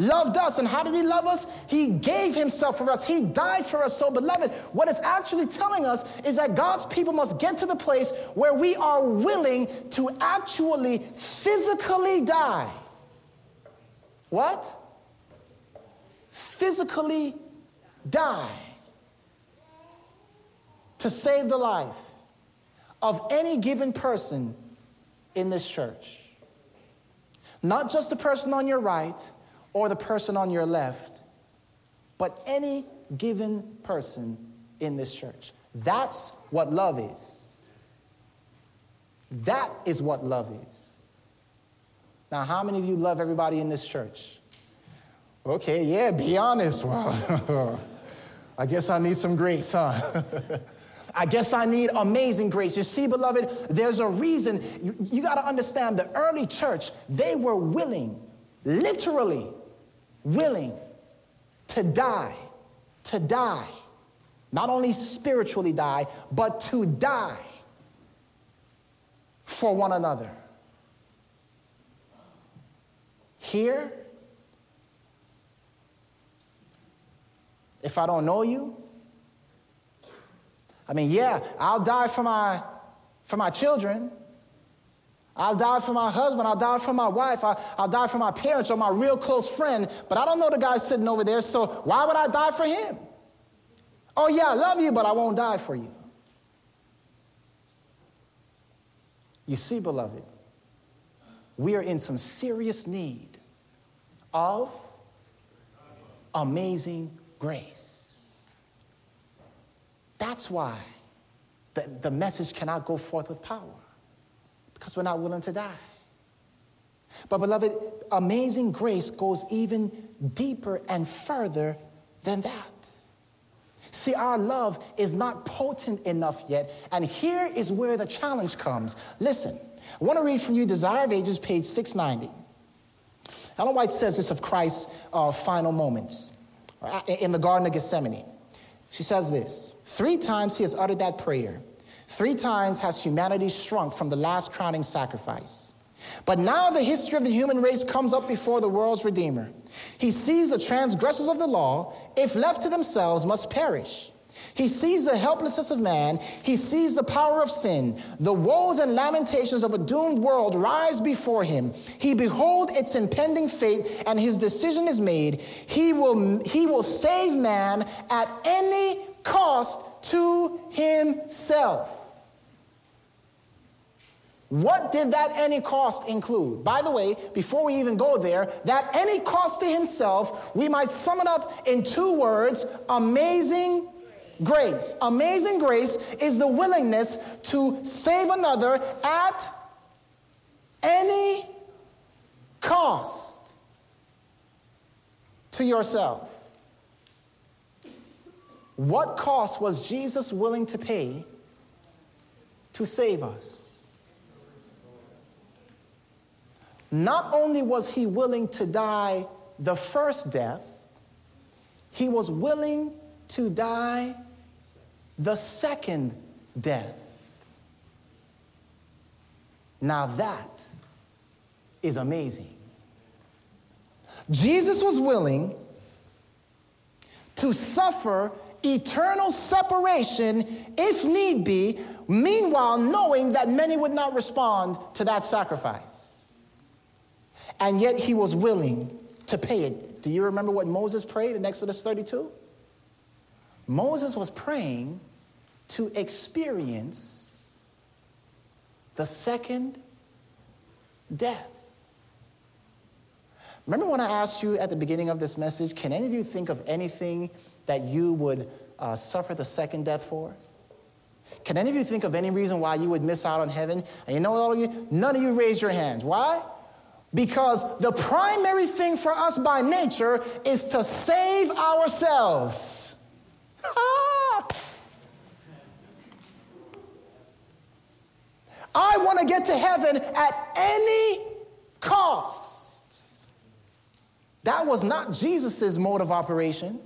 Loved us. And how did he love us? He gave himself for us. He died for us. So, beloved, what it's actually telling us is that God's people must get to the place where we are willing to actually physically die. What? Physically die to save the life of any given person in this church. Not just the person on your right, or the person on your left, but any given person in this church. That's what love is. That is what love is. Now, how many of you love everybody in this church? Okay, yeah, be honest. Wow. [laughs] I guess I need some grace, huh? [laughs] I guess I need amazing grace. You see, beloved, there's a reason. You, you got to understand the early church, they were willing, literally, willing to die, to die, not only spiritually die, but to die for one another. Here, if I don't know you, I mean, yeah, I'll die for my for my children. I'll die for my husband. I'll die for my wife. I'll, I'll, die for my parents or my real close friend. But I don't know the guy sitting over there, so why would I die for him? Oh, yeah, I love you, but I won't die for you. You see, beloved, we are in some serious need of amazing grace. That's why the, the message cannot go forth with power because we're not willing to die. But, beloved, amazing grace goes even deeper and further than that. See, our love is not potent enough yet. And here is where the challenge comes. Listen, I want to read from you Desire of Ages, page 690. Ellen White says this of Christ's uh, final moments uh, in the Garden of Gethsemane. She says this Three times he has uttered that prayer Three times has humanity shrunk from the last crowning sacrifice. But now the history of the human race comes up before the world's Redeemer. He sees the transgressors of the law, if left to themselves, must perish. He sees the helplessness of man. He sees the power of sin. The woes and lamentations of a doomed world rise before him. He behold its impending fate, and his decision is made. He will, he will save man at any cost to himself. What did that any cost include? By the way, before we even go there, that any cost to himself, we might sum it up in two words amazing grace. Amazing grace is the willingness to save another at any cost to yourself. What cost was Jesus willing to pay to save us? Not only was he willing to die the first death, he was willing to die the second death. Now that is amazing. Jesus was willing to suffer eternal separation if need be, meanwhile, knowing that many would not respond to that sacrifice and yet he was willing to pay it. Do you remember what Moses prayed in Exodus 32? Moses was praying to experience the second death. Remember when I asked you at the beginning of this message, can any of you think of anything that you would uh, suffer the second death for? Can any of you think of any reason why you would miss out on heaven? And you know what, all of you? None of you raised your hands. Why? Because the primary thing for us by nature is to save ourselves. [laughs] I want to get to heaven at any cost. That was not Jesus' mode of operation.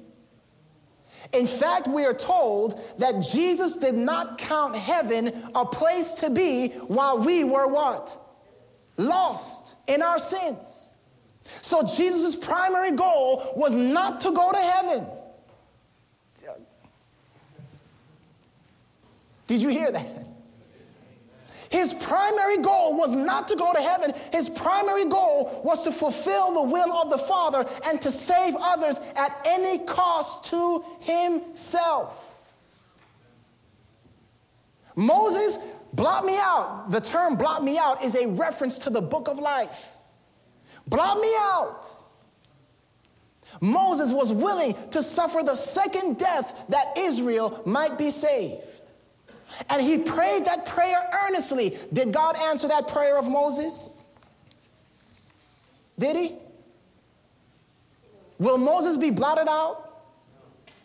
In fact, we are told that Jesus did not count heaven a place to be while we were what? Lost in our sins. So Jesus' primary goal was not to go to heaven. Did you hear that? His primary goal was not to go to heaven. His primary goal was to fulfill the will of the Father and to save others at any cost to himself. Moses Blot me out. The term blot me out is a reference to the book of life. Blot me out. Moses was willing to suffer the second death that Israel might be saved. And he prayed that prayer earnestly. Did God answer that prayer of Moses? Did he? Will Moses be blotted out?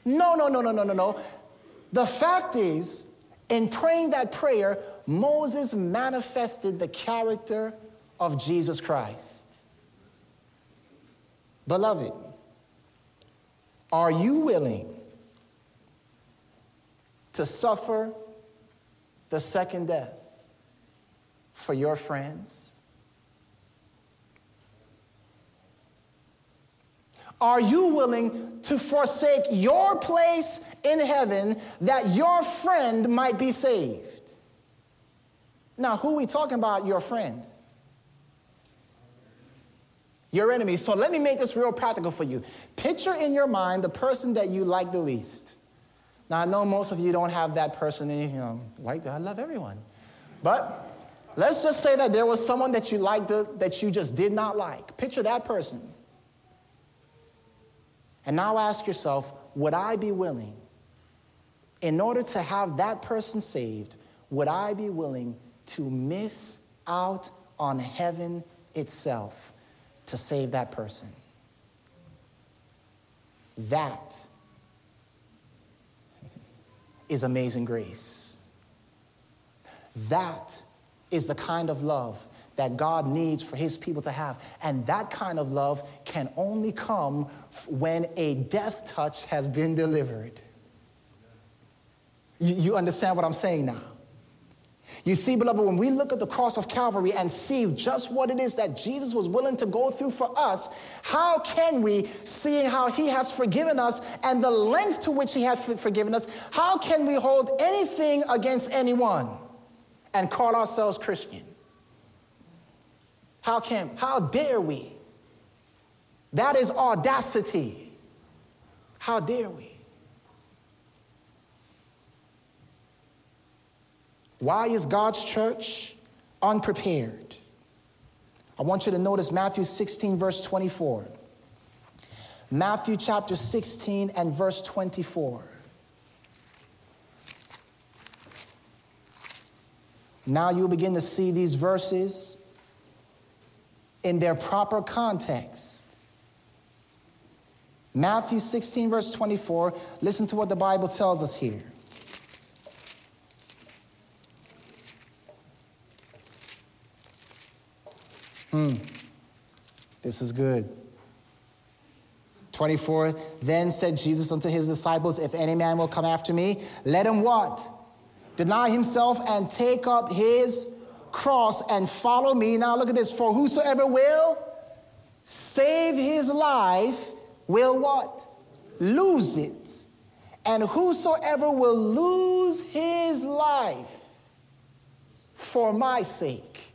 No, no, no, no, no, no, no. The fact is, in praying that prayer, Moses manifested the character of Jesus Christ. Beloved, are you willing to suffer the second death for your friends? Are you willing to forsake your place in heaven that your friend might be saved? Now, who we talking about? Your friend. Your enemy. So let me make this real practical for you. Picture in your mind the person that you like the least. Now, I know most of you don't have that person in you, know, like I love everyone. But let's just say that there was someone that you liked that you just did not like. Picture that person. And now ask yourself, would I be willing, in order to have that person saved, would I be willing to miss out on heaven itself to save that person. That is amazing grace. That is the kind of love that God needs for his people to have. And that kind of love can only come when a death touch has been delivered. You, you understand what I'm saying now? You see, beloved, when we look at the cross of Calvary and see just what it is that Jesus was willing to go through for us, how can we, seeing how he has forgiven us and the length to which he has forgiven us, how can we hold anything against anyone and call ourselves Christian? How can, how dare we? That is audacity. How dare we? Why is God's church unprepared? I want you to notice Matthew 16, verse 24. Matthew chapter 16 and verse 24. Now you'll begin to see these verses in their proper context. Matthew 16, verse 24. Listen to what the Bible tells us here. Hmm. This is good. 24, then said Jesus unto his disciples, If any man will come after me, let him what? Deny himself and take up his cross and follow me. Now look at this. For whosoever will save his life will what? Lose it. And whosoever will lose his life for my sake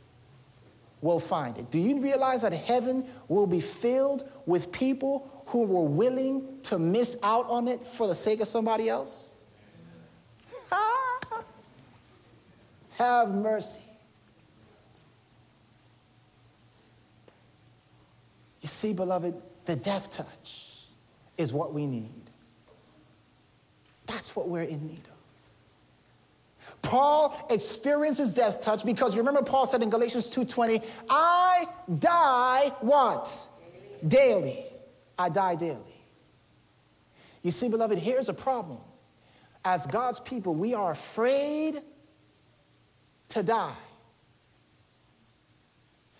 will find it. Do you realize that heaven will be filled with people who were willing to miss out on it for the sake of somebody else? [laughs] Have mercy. You see, beloved, the death touch is what we need. That's what we're in need of. Paul experiences death touch because remember Paul said in Galatians 2:20, I die what? Daily. I die daily. You see, beloved, here's a problem. As God's people, we are afraid to die.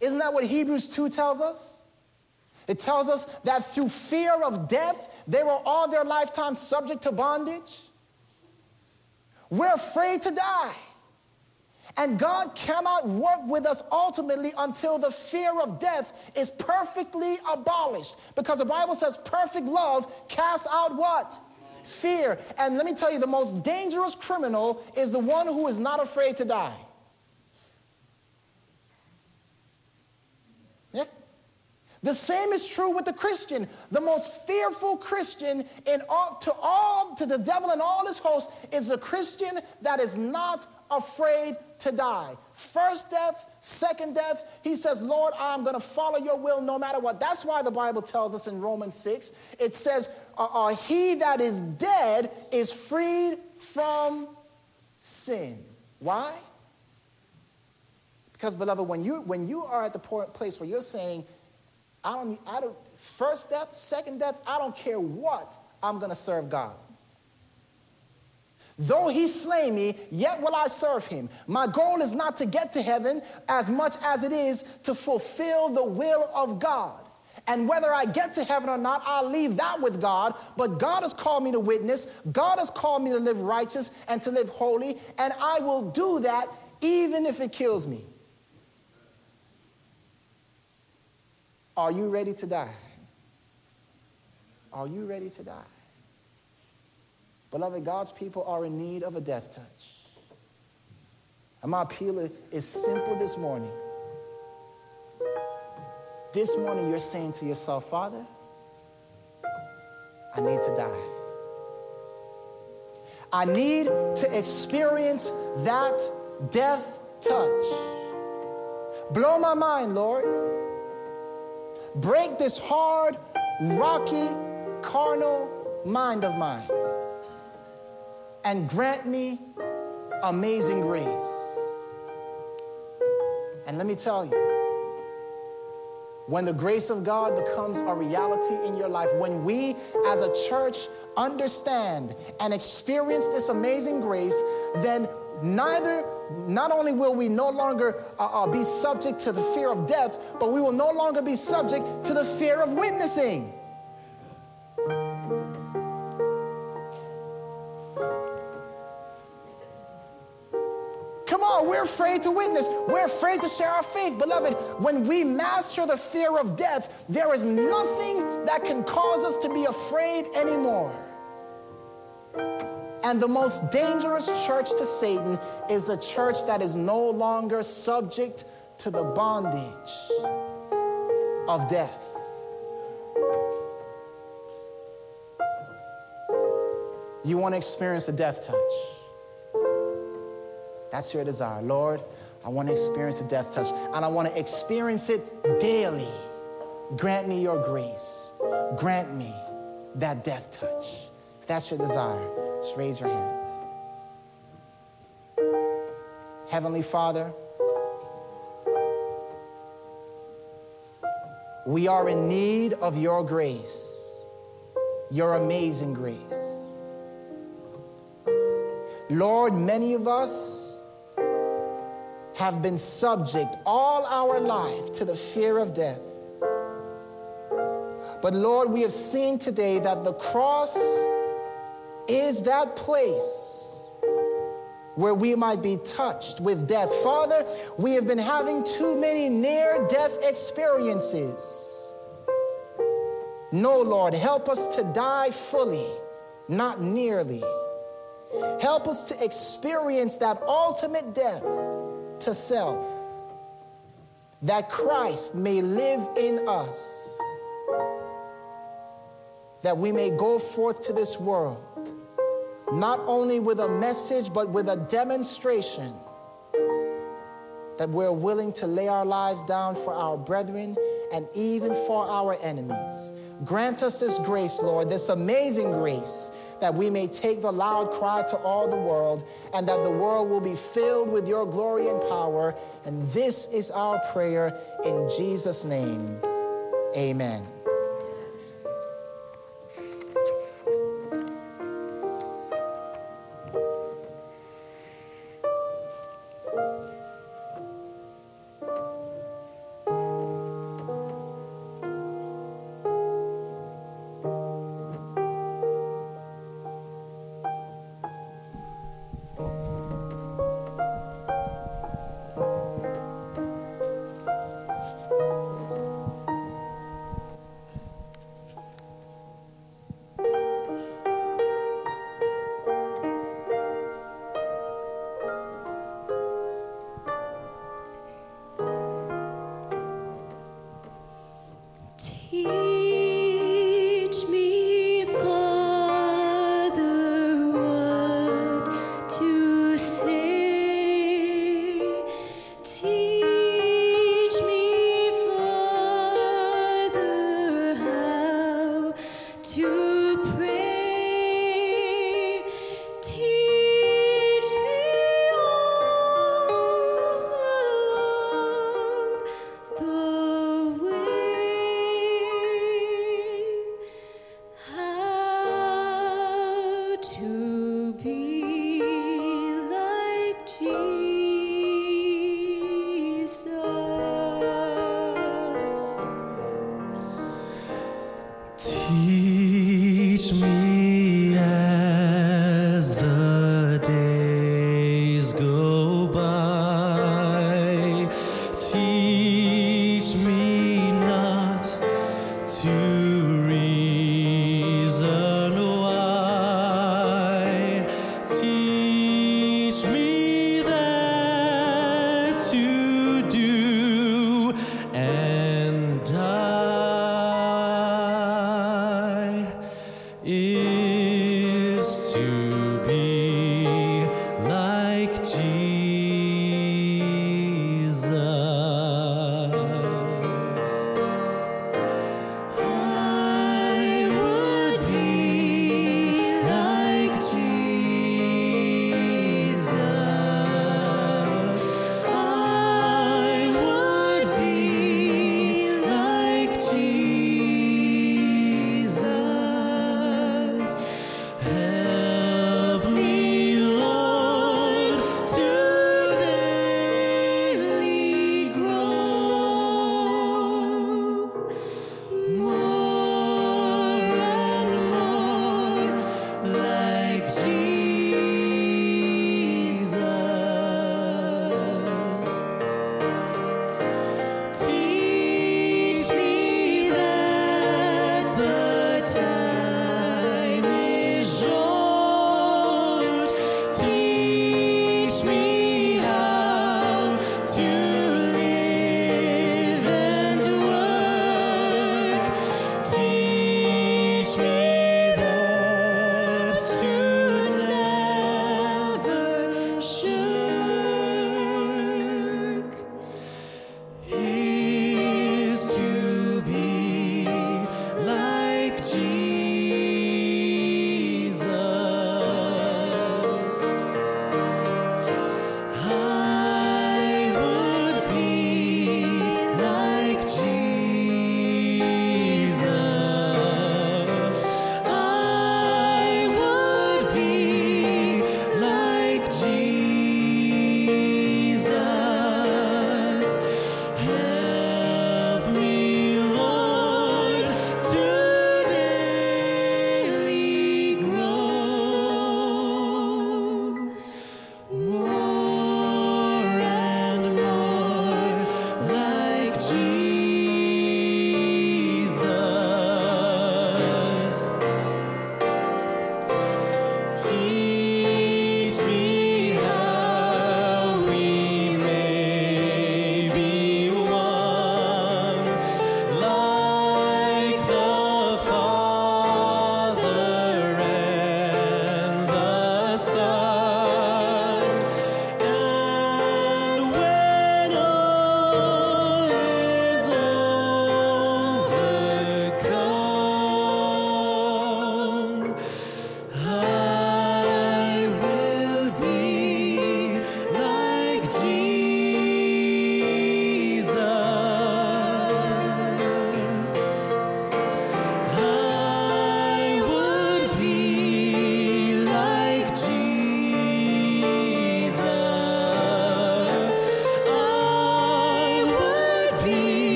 Isn't that what Hebrews 2 tells us? It tells us that through fear of death, they were all their lifetime subject to bondage. We're afraid to die. And God cannot work with us ultimately until the fear of death is perfectly abolished. Because the Bible says perfect love casts out what? Fear. And let me tell you, the most dangerous criminal is the one who is not afraid to die. The same is true with the Christian. The most fearful Christian in all, to all to the devil and all his hosts is a Christian that is not afraid to die. First death, second death, he says, Lord, I'm going to follow your will no matter what. That's why the Bible tells us in Romans 6, it says, uh, uh, He that is dead is freed from sin. Why? Because, beloved, when you, when you are at the place where you're saying, I don't, I don't, first death, second death, I don't care what, I'm going to serve God. Though he slay me, yet will I serve him. My goal is not to get to heaven as much as it is to fulfill the will of God. And whether I get to heaven or not, I'll leave that with God. But God has called me to witness. God has called me to live righteous and to live holy. And I will do that even if it kills me. Are you ready to die? Are you ready to die? Beloved, God's people are in need of a death touch. And my appeal is simple this morning. This morning, you're saying to yourself, Father, I need to die. I need to experience that death touch. Blow my mind, Lord. Break this hard, rocky, carnal mind of mine and grant me amazing grace. And let me tell you, when the grace of God becomes a reality in your life, when we as a church understand and experience this amazing grace, then neither not only will we no longer uh, uh, be subject to the fear of death, but we will no longer be subject to the fear of witnessing. Come on, we're afraid to witness. We're afraid to share our faith. Beloved, when we master the fear of death, there is nothing that can cause us to be afraid anymore. And the most dangerous church to Satan is a church that is no longer subject to the bondage of death. You want to experience a death touch. That's your desire. Lord, I want to experience a death touch, and I want to experience it daily. Grant me your grace. Grant me that death touch. If that's your desire, just raise your hands. Heavenly Father, we are in need of your grace, your amazing grace. Lord, many of us have been subject all our life to the fear of death. But Lord, we have seen today that the cross is that place where we might be touched with death. Father, we have been having too many near death experiences. No, Lord, help us to die fully, not nearly. Help us to experience that ultimate death to self, that Christ may live in us, that we may go forth to this world not only with a message, but with a demonstration that we're willing to lay our lives down for our brethren and even for our enemies. Grant us this grace, Lord, this amazing grace, that we may take the loud cry to all the world and that the world will be filled with your glory and power. And this is our prayer in Jesus' name. Amen.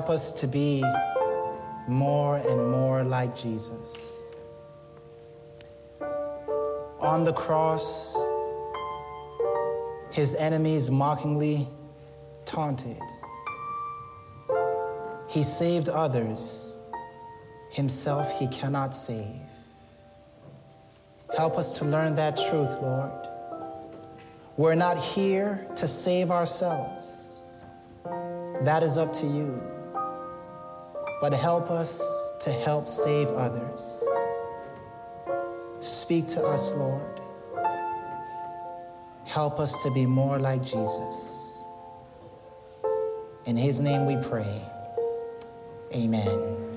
Help us to be more and more like Jesus. On the cross, his enemies mockingly taunted. He saved others, himself he cannot save. Help us to learn that truth, Lord. We're not here to save ourselves. That is up to you. But help us to help save others. Speak to us, Lord. Help us to be more like Jesus. In his name we pray. Amen.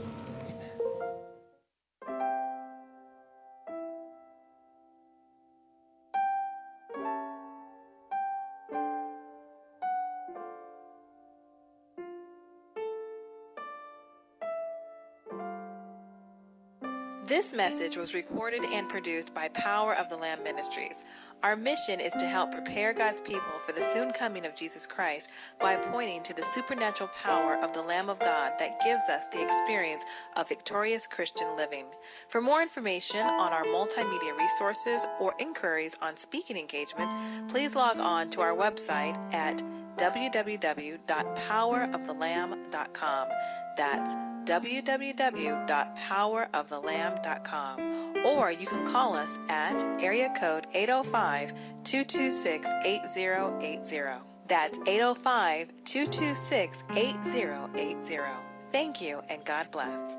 This message was recorded and produced by Power of the Lamb Ministries. Our mission is to help prepare God's people for the soon coming of Jesus Christ by pointing to the supernatural power of the Lamb of God that gives us the experience of victorious Christian living. For more information on our multimedia resources or inquiries on speaking engagements, please log on to our website at www.powerofthelamb.com. That's www.powerofthelamb.com or you can call us at area code 805-226-8080. That's 805-226-8080. Thank you and God bless.